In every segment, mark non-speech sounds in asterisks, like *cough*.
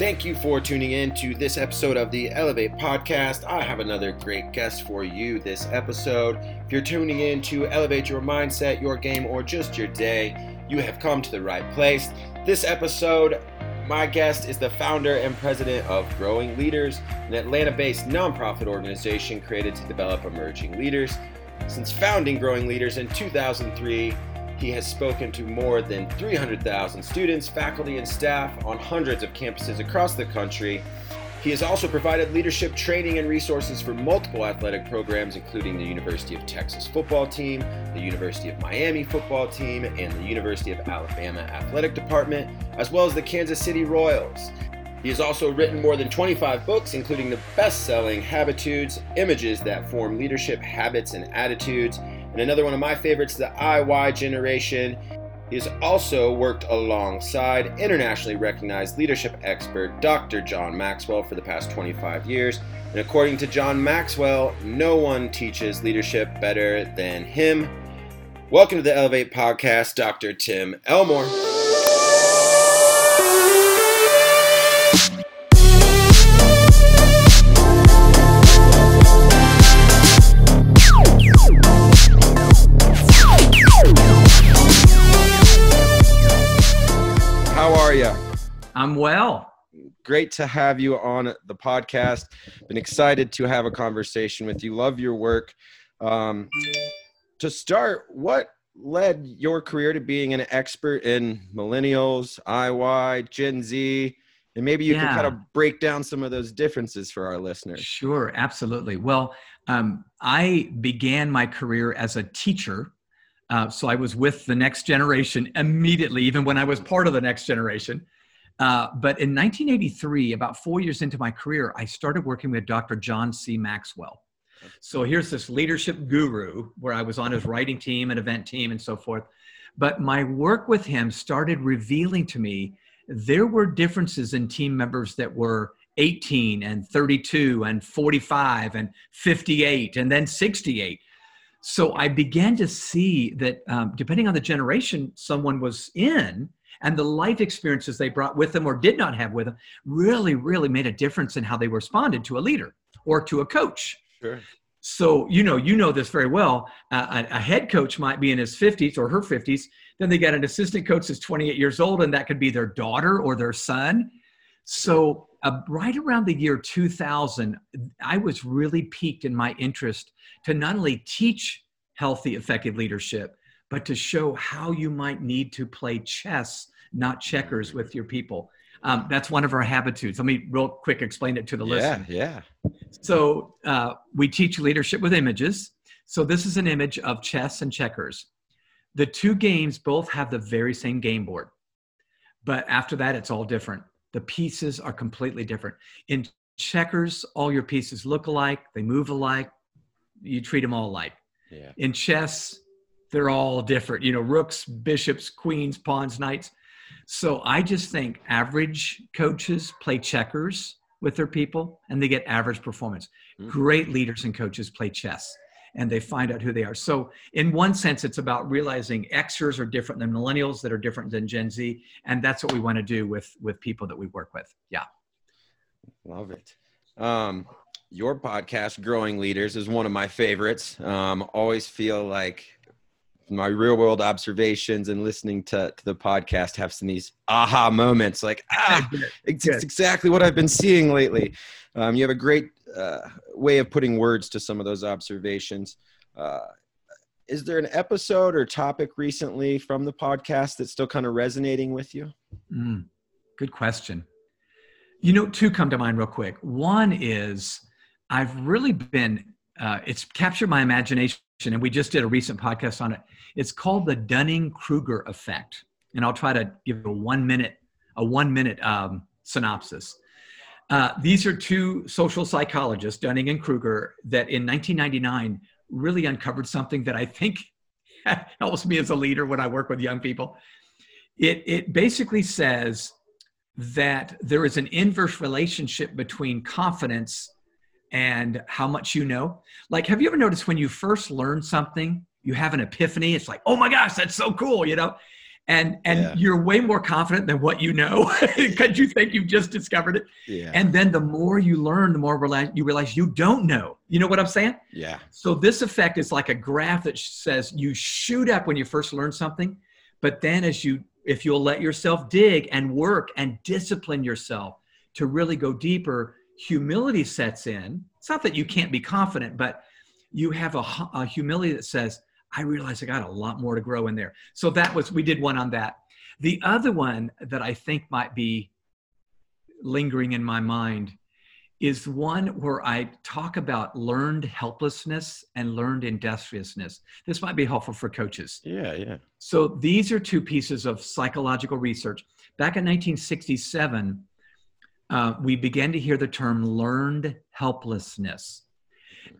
Thank you for tuning in to this episode of the Elevate Podcast. I have another great guest for you this episode. If you're tuning in to elevate your mindset, your game, or just your day, you have come to the right place. This episode, my guest is the founder and president of Growing Leaders, an Atlanta based nonprofit organization created to develop emerging leaders. Since founding Growing Leaders in 2003, he has spoken to more than 300,000 students, faculty, and staff on hundreds of campuses across the country. He has also provided leadership training and resources for multiple athletic programs, including the University of Texas football team, the University of Miami football team, and the University of Alabama athletic department, as well as the Kansas City Royals. He has also written more than 25 books, including the best selling Habitudes Images that Form Leadership Habits and Attitudes and another one of my favorites, the IY generation. Has also worked alongside internationally recognized leadership expert Dr. John Maxwell for the past 25 years. And according to John Maxwell, no one teaches leadership better than him. Welcome to the Elevate Podcast, Dr. Tim Elmore. I'm well. Great to have you on the podcast. Been excited to have a conversation with you. Love your work. Um, to start, what led your career to being an expert in millennials, IY, Gen Z? And maybe you yeah. can kind of break down some of those differences for our listeners. Sure, absolutely. Well, um, I began my career as a teacher uh, so I was with the next generation immediately, even when I was part of the next generation. Uh, but in 1983, about four years into my career, I started working with Dr. John C. Maxwell. So here's this leadership guru where I was on his writing team and event team and so forth. But my work with him started revealing to me there were differences in team members that were 18 and 32 and 45 and 58 and then 68 so I began to see that um, depending on the generation someone was in and the life experiences they brought with them or did not have with them really, really made a difference in how they responded to a leader or to a coach. Sure. So, you know, you know this very well. Uh, a, a head coach might be in his 50s or her 50s. Then they got an assistant coach that's 28 years old, and that could be their daughter or their son. So, uh, right around the year 2000, I was really piqued in my interest to not only teach healthy, effective leadership, but to show how you might need to play chess, not checkers, with your people. Um, that's one of our habitudes. Let me real quick explain it to the yeah, listener. Yeah. So uh, we teach leadership with images. So this is an image of chess and checkers. The two games both have the very same game board, but after that, it's all different. The pieces are completely different. In checkers, all your pieces look alike, they move alike, you treat them all alike. Yeah. In chess, they're all different. You know, rooks, bishops, queens, pawns, knights. So I just think average coaches play checkers with their people and they get average performance. Mm-hmm. Great leaders and coaches play chess and they find out who they are. So, in one sense, it's about realizing Xers are different than millennials that are different than Gen Z, and that's what we want to do with with people that we work with. Yeah, love it. Um, your podcast, Growing Leaders, is one of my favorites. Um, always feel like my real world observations and listening to, to the podcast have some these aha moments like *laughs* ah it's, it's exactly what i've been seeing lately. Um, you have a great uh, way of putting words to some of those observations. Uh, is there an episode or topic recently from the podcast that's still kind of resonating with you? Mm, good question. You know two come to mind real quick. One is i've really been uh, it's captured my imagination and we just did a recent podcast on it it's called the Dunning Kruger effect. And I'll try to give a one minute, a one minute um, synopsis. Uh, these are two social psychologists, Dunning and Kruger, that in 1999 really uncovered something that I think *laughs* helps me as a leader when I work with young people. It, it basically says that there is an inverse relationship between confidence and how much you know. Like, have you ever noticed when you first learn something, you have an epiphany. It's like, oh my gosh, that's so cool, you know? and and Yeah. you're way more confident than what you know *laughs* because you think you've just discovered it. Yeah. And then the more you learn, the more realize, you realize you don't know. You know what I'm saying? yeah. So this effect is like a graph that says you shoot up when you first learn something, but then as you if you'll let yourself dig and work and discipline yourself to really go deeper, humility sets in. It's not that you can't be confident, but you have a, a humility that says, I realize I got a lot more to grow in there. So that was we did one on that. The other one that I think might be lingering in my mind is one where I talk about learned helplessness and learned industriousness. This might be helpful for coaches. Yeah. Yeah. So these are two pieces of psychological research. Back in 1967, uh, we began to hear the term learned helplessness.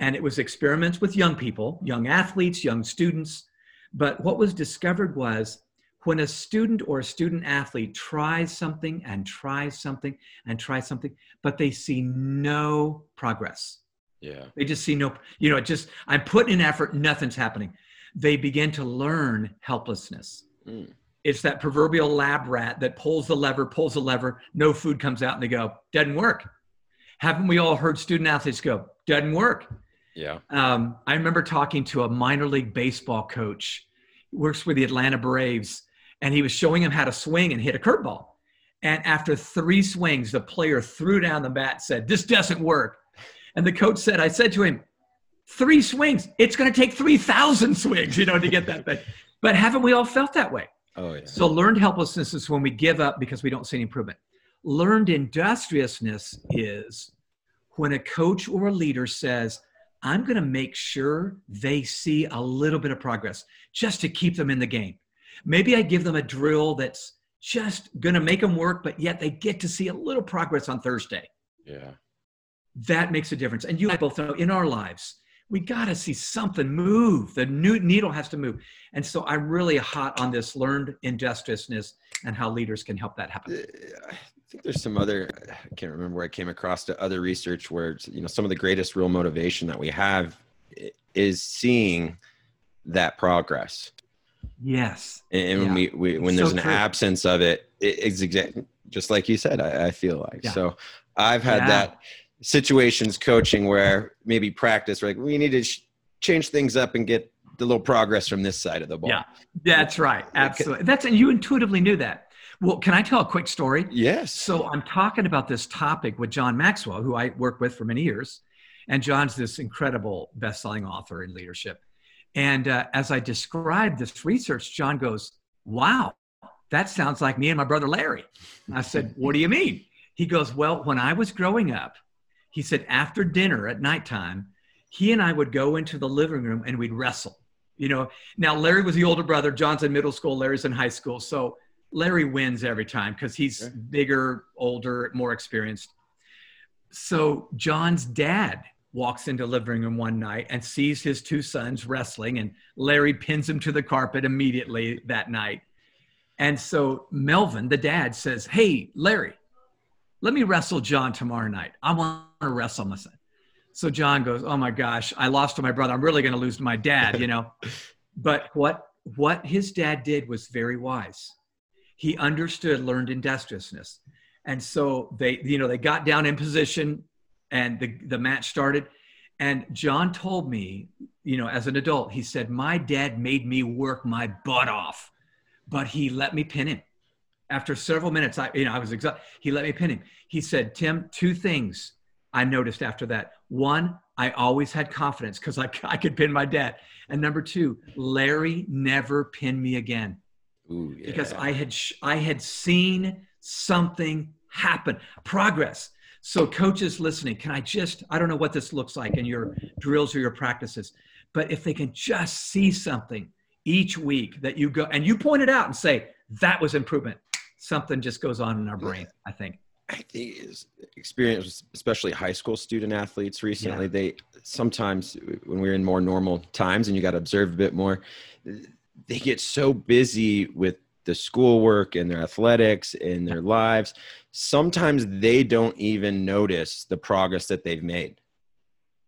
And it was experiments with young people, young athletes, young students. But what was discovered was when a student or a student athlete tries something and tries something and tries something, but they see no progress. Yeah. They just see no, you know, it just, I'm putting in effort, nothing's happening. They begin to learn helplessness. Mm. It's that proverbial lab rat that pulls the lever, pulls the lever, no food comes out, and they go, doesn't work. Haven't we all heard student athletes go, doesn't work? Yeah. Um, I remember talking to a minor league baseball coach, works with the Atlanta Braves, and he was showing him how to swing and hit a curveball. And after three swings, the player threw down the bat, said, This doesn't work. And the coach said, I said to him, Three swings. It's going to take 3,000 swings, you know, to get that thing. But haven't we all felt that way? Oh yeah. So learned helplessness is when we give up because we don't see any improvement. Learned industriousness is when a coach or a leader says, I'm going to make sure they see a little bit of progress just to keep them in the game. Maybe I give them a drill that's just going to make them work, but yet they get to see a little progress on Thursday. Yeah. That makes a difference. And you and I both know in our lives, we got to see something move. The new needle has to move. And so I'm really hot on this learned industriousness and how leaders can help that happen. Uh, I think there's some other I can't remember where I came across to other research where you know some of the greatest real motivation that we have is seeing that progress. Yes. And when Yeah. we, we when there's so an true. absence of it, it it's exactly just like you said, I, I feel like. Yeah. So I've had Yeah. that situations coaching where maybe practice, like we need to sh- change things up and get the little progress from this side of the ball. Yeah. That's right. Absolutely. That's and you intuitively knew that. Well, can I tell a quick story? Yes. So I'm talking about this topic with John Maxwell, who I worked with for many years. And John's this incredible best-selling author in leadership. And uh, as I described this research, John goes, "Wow, that sounds like me and my brother Larry." I said, "What do you mean?" He goes, "Well, when I was growing up, he said after dinner at nighttime, he and I would go into the living room and we'd wrestle. You know, now Larry was the older brother. John's in middle school. Larry's in high school. So Larry wins every time because he's Sure. bigger, older, more experienced. So John's dad walks into the living room one night and sees his two sons wrestling, and Larry pins him to the carpet immediately that night. And so Melvin, the dad, says, Hey, Larry, let me wrestle John tomorrow night. I want to wrestle my son. So John goes, Oh my gosh, I lost to my brother. I'm really going to lose to my dad, you know. *laughs* but what what his dad did was very wise. He understood, learned industriousness. And so they, you know, they got down in position and the, the match started. And John told me, you know, as an adult, he said, My dad made me work my butt off, but he let me pin him. After several minutes, I, you know, I was exhausted. He let me pin him. He said, Tim, two things I noticed after that. One, I always had confidence because I, *laughs* I could pin my dad. And number two, Larry never pinned me again Ooh, yeah. because I had sh- I had seen something happen, progress. So coaches listening, can I just I don't know what this looks like in your drills or your practices, but if they can just see something each week that you go and you point it out and say that was improvement, something just goes on in our brain, I think. I think is experience, especially high school student athletes recently, they sometimes when we're in more normal times and you got to observe a bit more, they get so busy with the schoolwork and their athletics and their lives. Sometimes they don't even notice the progress that they've made.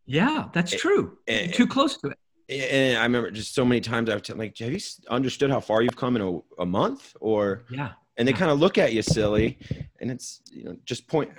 Yeah, that's true. You're too close to it. and I remember just so many times I've t- like, have you understood how far you've come in a, a month? Or yeah, and they hmm. kind of look at you silly, and it's you know just point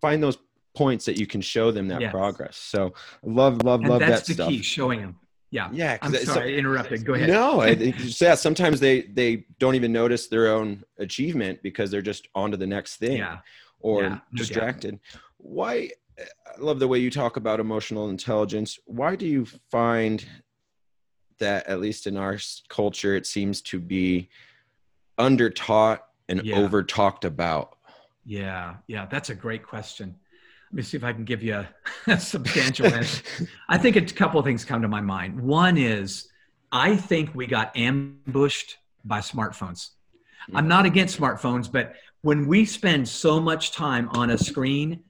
find those points that you can show them that Yes. progress. So love love and love that's that the stuff. key, showing them. Yeah. yeah I'm sorry, I interrupted. Go ahead. No, I think just that sometimes they they don't even notice their own achievement because they're just on to the next thing Yeah. or Yeah, no distracted. Why? I love the way you talk about emotional intelligence. Why do you find that, at least in our culture, it seems to be under taught and Yeah. over talked about? Yeah. Yeah. That's a great question. Let me see if I can give you a, a *laughs* substantial answer. I think a couple of things come to my mind. One is I think we got ambushed by smartphones. I'm not against smartphones, but when we spend so much time on a screen,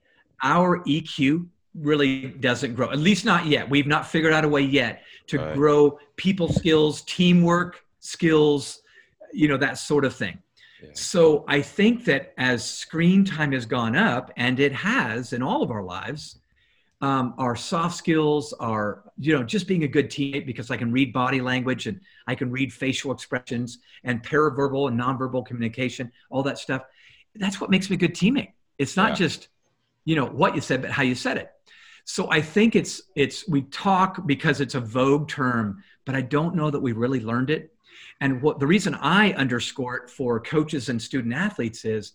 our EQ really doesn't grow. At least not yet. We've not figured out a way yet to Right. grow people skills, teamwork skills, you know, that sort of thing. Yeah. So I think that as screen time has gone up, and it has in all of our lives, um, our soft skills are, you know, just being a good teammate because I can read body language and I can read facial expressions and paraverbal and nonverbal communication, all that stuff. That's what makes me a good teammate. It's not Yeah. just, you know, what you said, but how you said it. So I think it's it's we talk because it's a vogue term, but I don't know that we really learned it. And what the reason I underscore it for coaches and student athletes is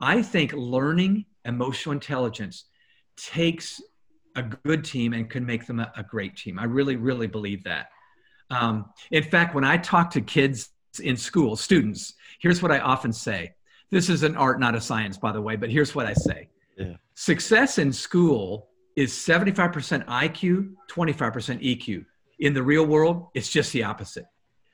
I think learning emotional intelligence takes a good team and can make them a, a great team. I really, really believe that. Um, in fact, when I talk to kids in school, students, here's what I often say. This is an art, not a science, by the way, but here's what I say. Yeah. Success in school is 75% IQ, 25% EQ. In the real world, it's just the opposite.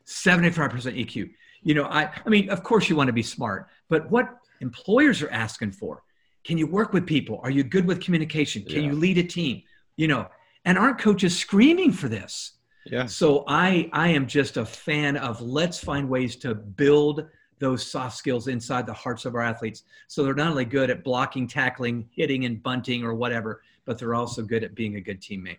75% EQ. You know, I, I mean, of course you want to be smart, but what employers are asking for, can you work with people? Are you good with communication? Can Yeah. you lead a team? You know, and aren't coaches screaming for this? Yeah. So I I am just a fan of let's find ways to build those soft skills inside the hearts of our athletes so they're not only good at blocking, tackling, hitting and bunting or whatever, but they're also good at being a good teammate.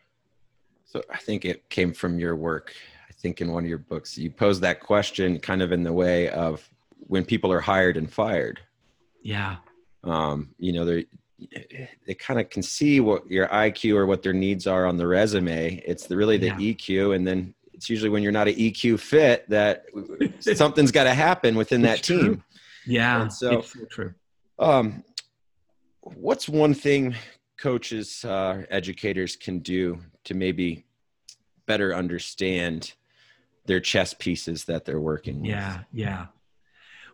So I think it came from your work. I think in one of your books, you posed that question kind of in the way of when people are hired and fired. Yeah. Um, you know, they they kind of can see what your IQ or what their needs are on the resume. It's the, really the Yeah. EQ, and then it's usually when you're not an EQ fit that *laughs* something's got to happen within that It's team. Yeah. And so- it's so true. Um, what's one thing coaches, uh, educators can do to maybe better understand their chess pieces that they're working with? Yeah, yeah.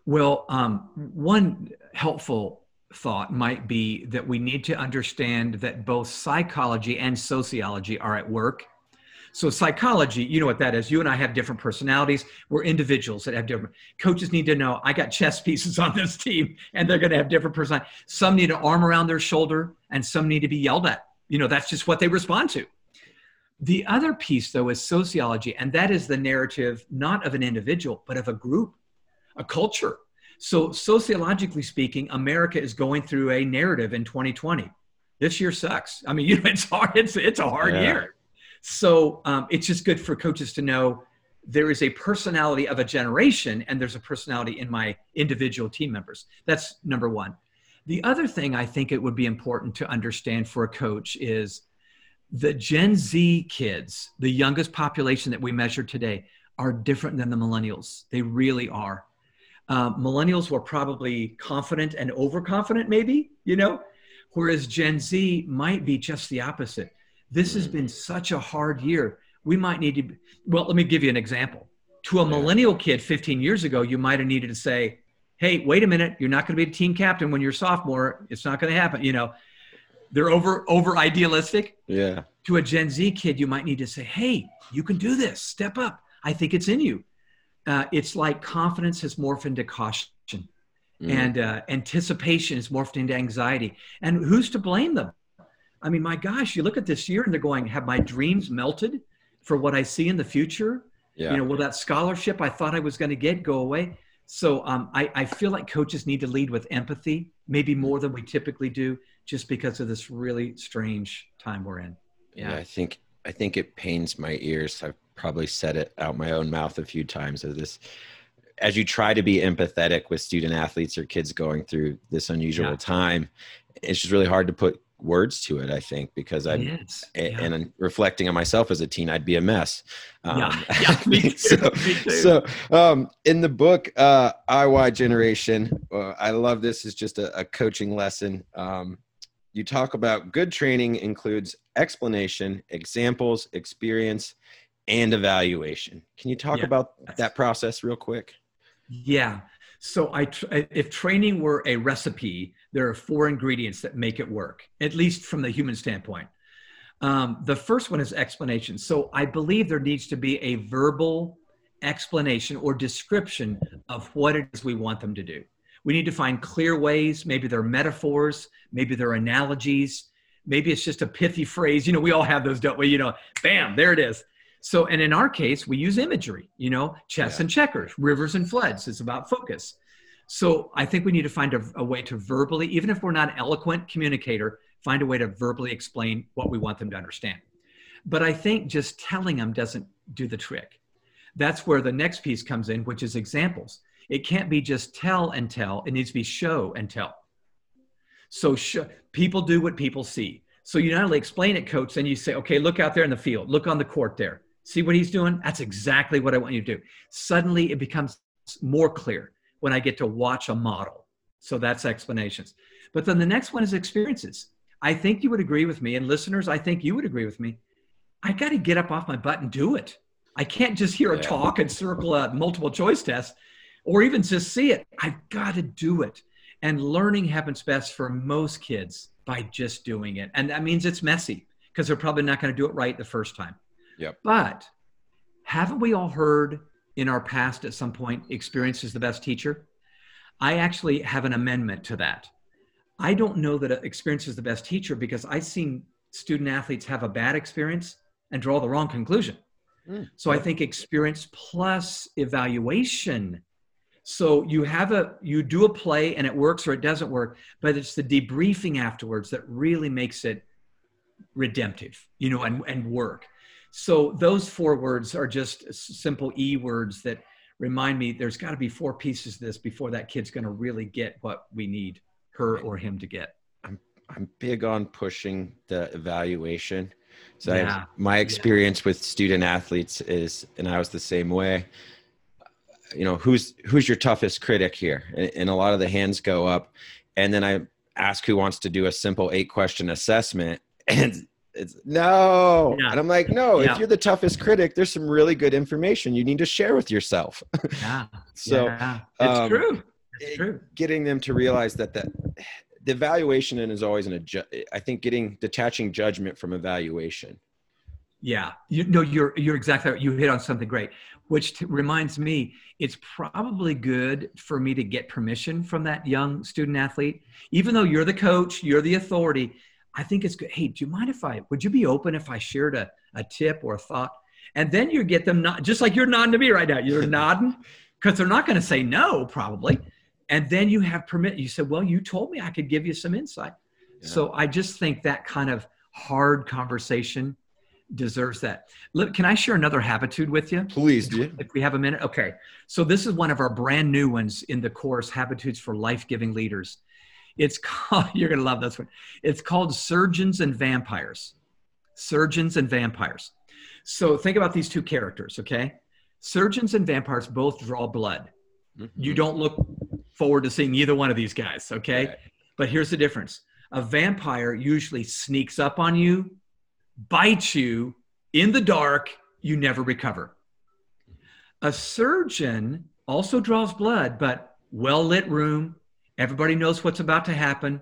Well, um, one helpful thought might be that we need to understand that both psychology and sociology are at work. So, psychology, you know what that is. You and I have different personalities. We're individuals that have different. Coaches need to know I got chess *laughs* pieces on this team, and they're going to have different personalities. Some need an arm around their shoulder, and some need to be yelled at. You know, that's just what they respond to. The other piece, though, is sociology, and that is the narrative not of an individual, but of a group, a culture. So, sociologically speaking, America is going through a narrative in 2020. This year sucks. I mean, *laughs* you know, it's hard. It's it's a hard Yeah. year. So, um, it's just good for coaches to know there is a personality of a generation, and there's a personality in my individual team members. That's number one. The other thing I think it would be important to understand for a coach is the Gen Z kids, the youngest population that we measure today, are different than the millennials. They really are. Um, millennials were probably confident and overconfident, maybe, you know, whereas Gen Z might be just the opposite. This has been such a hard year. We might need to, well, let me give you an example. To a millennial kid 15 years ago, you might have needed to say, hey, wait a minute, you're not going to be a team captain when you're a sophomore. It's not going to happen. You know, they're over over idealistic Yeah. to a Gen Z kid, you might need to say, "Hey, you can do this. Step up. I think it's in you." Uh, it's like confidence has morphed into caution, Mhm. and uh, anticipation is morphed into anxiety. And who's to blame them? I mean, my gosh, you look at this year and they're going, "Have my dreams melted for what I see in the future?" yeah. You know, will that scholarship I thought I was going to get go away? So um, I, I feel like coaches need to lead with empathy, maybe more than we typically do, just because of this really strange time we're in. yeah Yeah. i think i think it pains my ears i've probably said it out my own mouth a few times of this as you try to be empathetic with student athletes or kids going through this unusual yeah. time it's just really hard to put words to it i think because i yeah. and reflecting on myself as a teen i'd be a mess. Um, yeah, *laughs* yeah me *laughs* too, so, so um, in the book uh iy generation uh, i love this is just a, a coaching lesson. Um, you talk about good training includes explanation examples experience and evaluation. Can you talk yeah, about that process real quick? Yeah. So I, if training were a recipe, there are four ingredients that make it work, at least from the human standpoint. Um, the first one is explanation. So I believe there needs to be a verbal explanation or description of what it is we want them to do. We need to find clear ways. Maybe they're metaphors, maybe they're analogies, maybe it's just a pithy phrase. You know, we all have those, don't we? You know, bam, there it is. So, and in our case, we use imagery, you know, chess yeah. and checkers, rivers and floods. It's about focus. So I think we need to find a, a, way to verbally, even if we're not eloquent communicator, find a way to verbally explain what we want them to understand. But I think just telling them doesn't do the trick. That's where the next piece comes in, which is examples. It can't be just tell and tell, it needs to be show and tell. So sh- people do what people see. So you not only explain it, coach, then you say, okay, look out there in the field, look on the court there. See what he's doing? That's exactly what I want you to do. Suddenly it becomes more clear when I get to watch a model. So that's explanations. But then the next one is experiences. I think you would agree with me, and listeners, I think you would agree with me. I got to get up off my butt and do it. I can't just hear a yeah. talk and circle a multiple choice test or even just see it. I've got to do it. And learning happens best for most kids by just doing it. And that means it's messy because they're probably not going to do it right the first time. Yep. But haven't we all heard in our past at some point experience is the best teacher? I actually have an amendment to that. I don't know that experience is the best teacher because I've seen student athletes have a bad experience and draw the wrong conclusion. Mm. So I think experience plus evaluation. So you have a you do a play and it works or it doesn't work, but it's the debriefing afterwards that really makes it redemptive, you know, and, and work. So those four words are just simple E words that remind me there's got to be four pieces of this before that kid's going to really get what we need her or him to get. I'm I'm big on pushing the evaluation. So yeah. my experience yeah. with student athletes is, and I was the same way. You know, who's who's your toughest critic here? And, and a lot of the hands go up, and then I ask who wants to do a simple eight question assessment, and it's no yeah. and i'm like no yeah. if you're the toughest critic there's some really good information you need to share with yourself yeah *laughs* so yeah. it's um, true it's true getting them to realize that that *sighs* the evaluation is always an i think getting detaching judgment from evaluation yeah you know you're you're exactly right. you hit on something great which t- reminds me it's probably good for me to get permission from that young student athlete even though you're the coach you're the authority I think it's good. Hey, do you mind if I, would you be open if I shared a, a tip or a thought? And then you get them not just like you're nodding to me right now. You're *laughs* nodding because they're not going to say no, probably. And then you have permit. You said, well, you told me I could give you some insight. Yeah. So I just think that kind of hard conversation deserves that. Look, can I share another habitude with you? Please do. If we have a minute. Okay. So this is one of our brand new ones in the course, Habitudes for Life-Giving Leaders. It's *laughs* called, you're going to love this one. It's called Surgeons and Vampires. Surgeons and Vampires. So think about these two characters, okay? Surgeons and vampires both draw blood. Mm-hmm. You don't look forward to seeing either one of these guys, okay? Right. But here's the difference a vampire usually sneaks up on you, bites you in the dark, you never recover. A surgeon also draws blood, but well lit room, Everybody knows what's about to happen.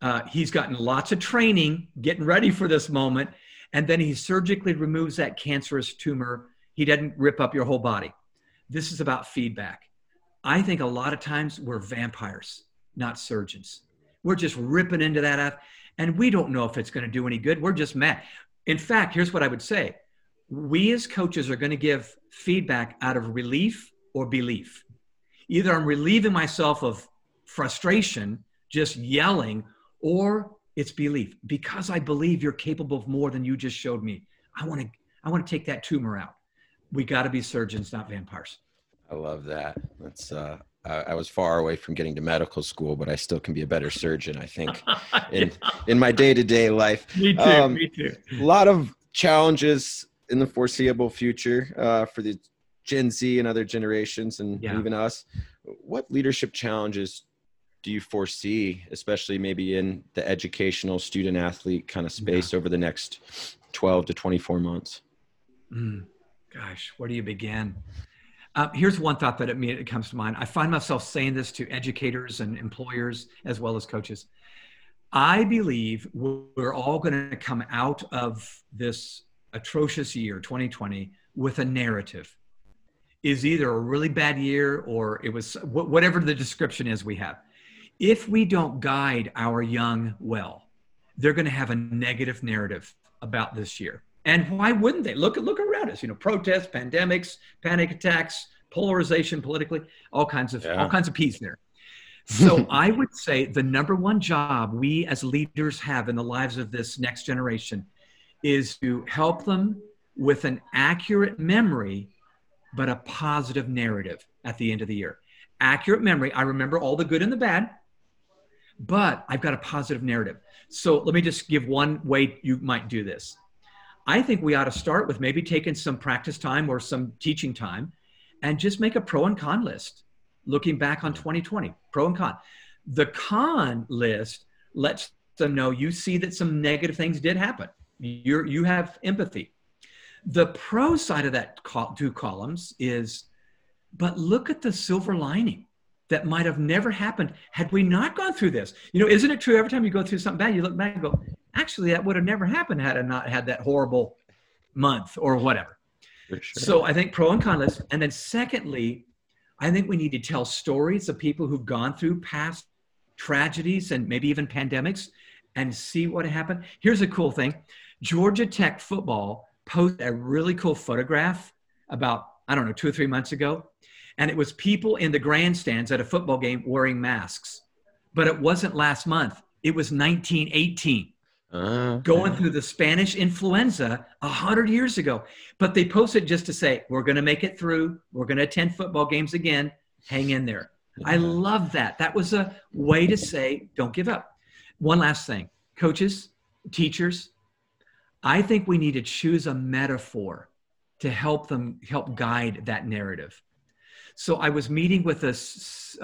Uh, he's gotten lots of training getting ready for this moment. And then he surgically removes that cancerous tumor. He doesn't rip up your whole body. This is about feedback. I think a lot of times we're vampires, not surgeons. We're just ripping into that. And we don't know if it's going to do any good. We're just mad. In fact, here's what I would say we as coaches are going to give feedback out of relief or belief. Either I'm relieving myself of frustration, just yelling, or it's belief. Because I believe you're capable of more than you just showed me. I want to I want to take that tumor out. we got to be surgeons, not vampires. I love that. That's uh, I, was far away from getting to medical school, but I still can be a better surgeon. I think *laughs* in in my day to day life. Me too. Um, me too. A lot of challenges in the foreseeable future uh, for the Gen Z and other generations, and yeah. even us. What leadership challenges do you foresee, especially maybe in the educational student athlete kind of space yeah. over the next 12 to 24 months? Mm, gosh, where do you begin? Uh, here's one thought that immediately comes to mind. I find myself saying this to educators and employers as well as coaches. I believe we're all going to come out of this atrocious year, 2020, with a narrative. Is either a really bad year or it was whatever the description is we have. If we don't guide our young well, they're going to have a negative narrative about this year. And why wouldn't they? Look look around us. You know, protests, pandemics, panic attacks, polarization politically, all kinds of yeah. all kinds of peace there. *laughs* So I would say the number one job we as leaders have in the lives of this next generation is to help them with an accurate memory, but a positive narrative at the end of the year. Accurate memory. I remember all the good and the bad, but I've got a positive narrative. So let me just give one way you might do this. I think we ought to start with maybe taking some practice time or some teaching time and just make a pro and con list looking back on 2020 pro and con the con list lets them know you see that some negative things did happen you you have empathy the pro side of that two columns is but look at the silver lining that might have never happened had we not gone through this you know isn't it true every time you go through something bad you look back and go actually that would have never happened had I not had that horrible month or whatever. Sure. So I think pro and con list. And then secondly, I think we need to tell stories of people who've gone through past tragedies and maybe even pandemics and see what happened. Here's a cool thing. Georgia Tech football posted a really cool photograph about, I don't know, two or three months ago. And it was people in the grandstands at a football game wearing masks. But it wasn't last month. It was 1918 uh, going yeah. through the Spanish influenza a hundred years ago. But they posted just to say, we're going to make it through. We're going to attend football games again. Hang in there. Yeah. I love that. That was a way to say, don't give up. One last thing coaches, teachers, I think we need to choose a metaphor to help them help guide that narrative. So I was meeting with a,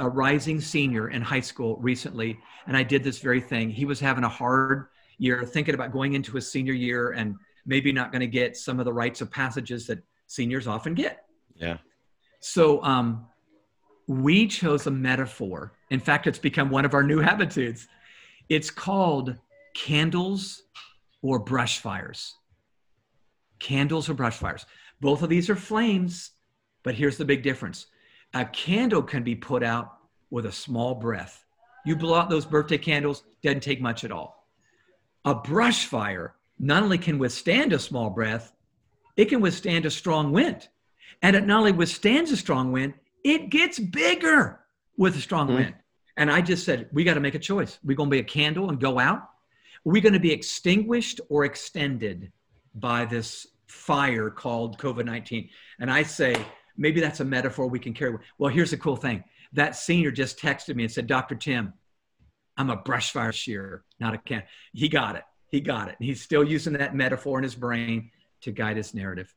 a rising senior in high school recently, and I did this very thing. He was having a hard you're thinking about going into his senior year and maybe not going to get some of the rites of passages that seniors often get. Yeah. So um, we chose a metaphor. In fact, it's become one of our new habitudes. It's called candles or brush fires. Candles or brush fires. Both of these are flames, but here's the big difference. A candle can be put out with a small breath. You blow out those birthday candles, doesn't take much at all a brush fire not only can withstand a small breath, it can withstand a strong wind. And it not only withstands a strong wind, it gets bigger with a strong mm-hmm. wind. And I just said, we got to make a choice. We're going to be a candle and go out. Are we going to be extinguished or extended by this fire called COVID 19? And I say, maybe that's a metaphor we can carry. Well, here's the cool thing that senior just texted me and said, Dr. Tim, I'm a brush fire shearer, not a can. He got it. He got it. And he's still using that metaphor in his brain to guide his narrative.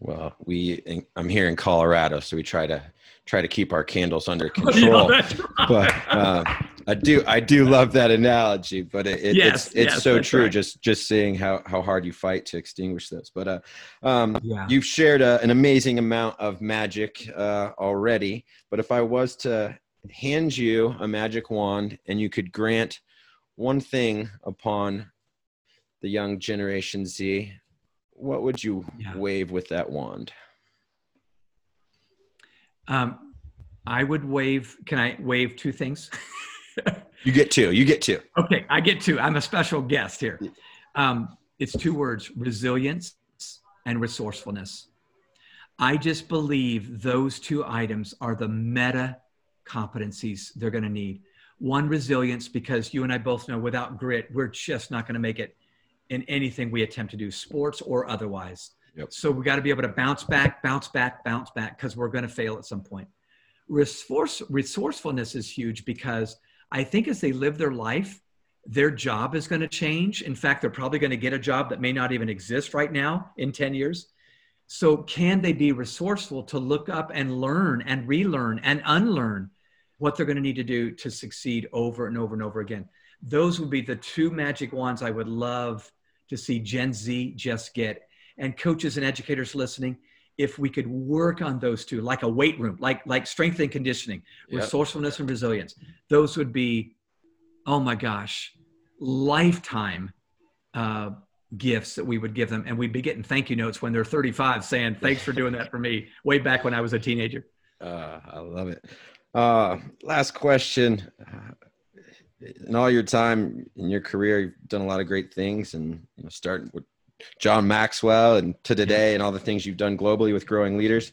Well, we I'm here in Colorado, so we try to try to keep our candles under *laughs* control. right. But uh, I do I do love that analogy, but it, it, yes, it's it's yes, so true. Right. Just just seeing how how hard you fight to extinguish those. But uh, um, yeah. you've shared a, an amazing amount of magic uh, already. But if I was to hand you a magic wand and you could grant one thing upon the young generation Z, what would you yeah. wave with that wand? Um, I would wave. Can I wave two things? *laughs* you get two. You get two. Okay, I get two. I'm a special guest here. Um, it's two words: resilience and resourcefulness. I just believe those two items are the meta competencies they're going to need. One, resilience, because you and I both know without grit, we're just not going to make it in anything we attempt to do, sports or otherwise. Yep. So we got to be able to bounce back, bounce back, bounce back because we're going to fail at some point. Resource, resourcefulness is huge because I think as they live their life, their job is going to change. In fact, they're probably going to get a job that may not even exist right now in 10 years. So, can they be resourceful to look up and learn and relearn and unlearn what they're going to need to do to succeed over and over and over again? Those would be the two magic wands I would love to see Gen Z just get. And coaches and educators listening, if we could work on those two, like a weight room, like like strength and conditioning, yep. resourcefulness and resilience, those would be, oh my gosh, lifetime uh, gifts that we would give them, and we'd be getting thank you notes when they're 35, saying thanks for doing that for me way back when I was a teenager. Uh, I love it. Uh, last question. In all your time in your career, you've done a lot of great things, and you know, starting with John Maxwell and to today, and all the things you've done globally with growing leaders.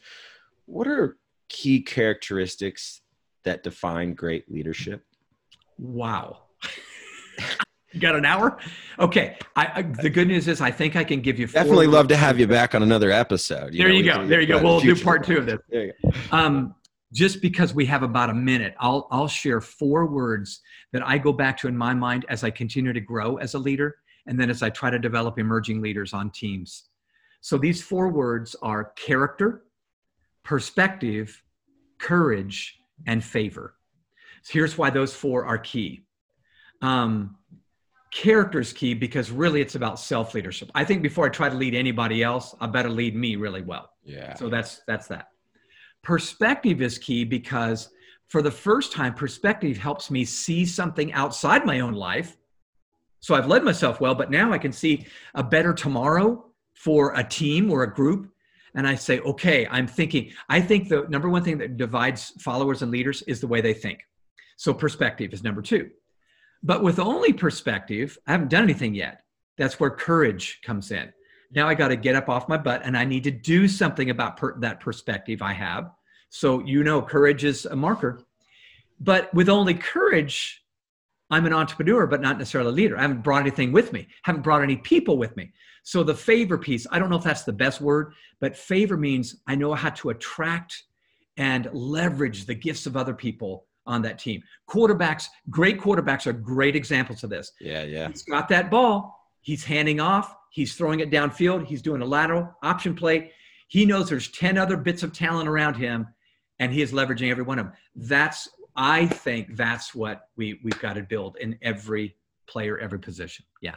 What are key characteristics that define great leadership? Wow. You *laughs* got an hour? Okay. I, I, the good news is I think I can give you. Definitely love to have you back on another episode. You there know, you go. There you go. We'll do part two of this. There you go. Um, just because we have about a minute, I'll I'll share four words that I go back to in my mind as I continue to grow as a leader, and then as I try to develop emerging leaders on teams. So these four words are character, perspective, courage, and favor. So here's why those four are key. Um, character is key because really it's about self leadership. I think before I try to lead anybody else, I better lead me really well. Yeah. So that's that's that. Perspective is key because for the first time, perspective helps me see something outside my own life. So I've led myself well, but now I can see a better tomorrow for a team or a group. And I say, okay, I'm thinking. I think the number one thing that divides followers and leaders is the way they think. So perspective is number two. But with only perspective, I haven't done anything yet. That's where courage comes in. Now I got to get up off my butt and I need to do something about per- that perspective I have. So, you know, courage is a marker. But with only courage, I'm an entrepreneur, but not necessarily a leader. I haven't brought anything with me, haven't brought any people with me. So, the favor piece, I don't know if that's the best word, but favor means I know how to attract and leverage the gifts of other people on that team. Quarterbacks, great quarterbacks are great examples of this. Yeah, yeah. He's got that ball. He's handing off. He's throwing it downfield. He's doing a lateral option play. He knows there's 10 other bits of talent around him, and he is leveraging every one of them. That's, I think that's what we, we've got to build in every player, every position. Yeah.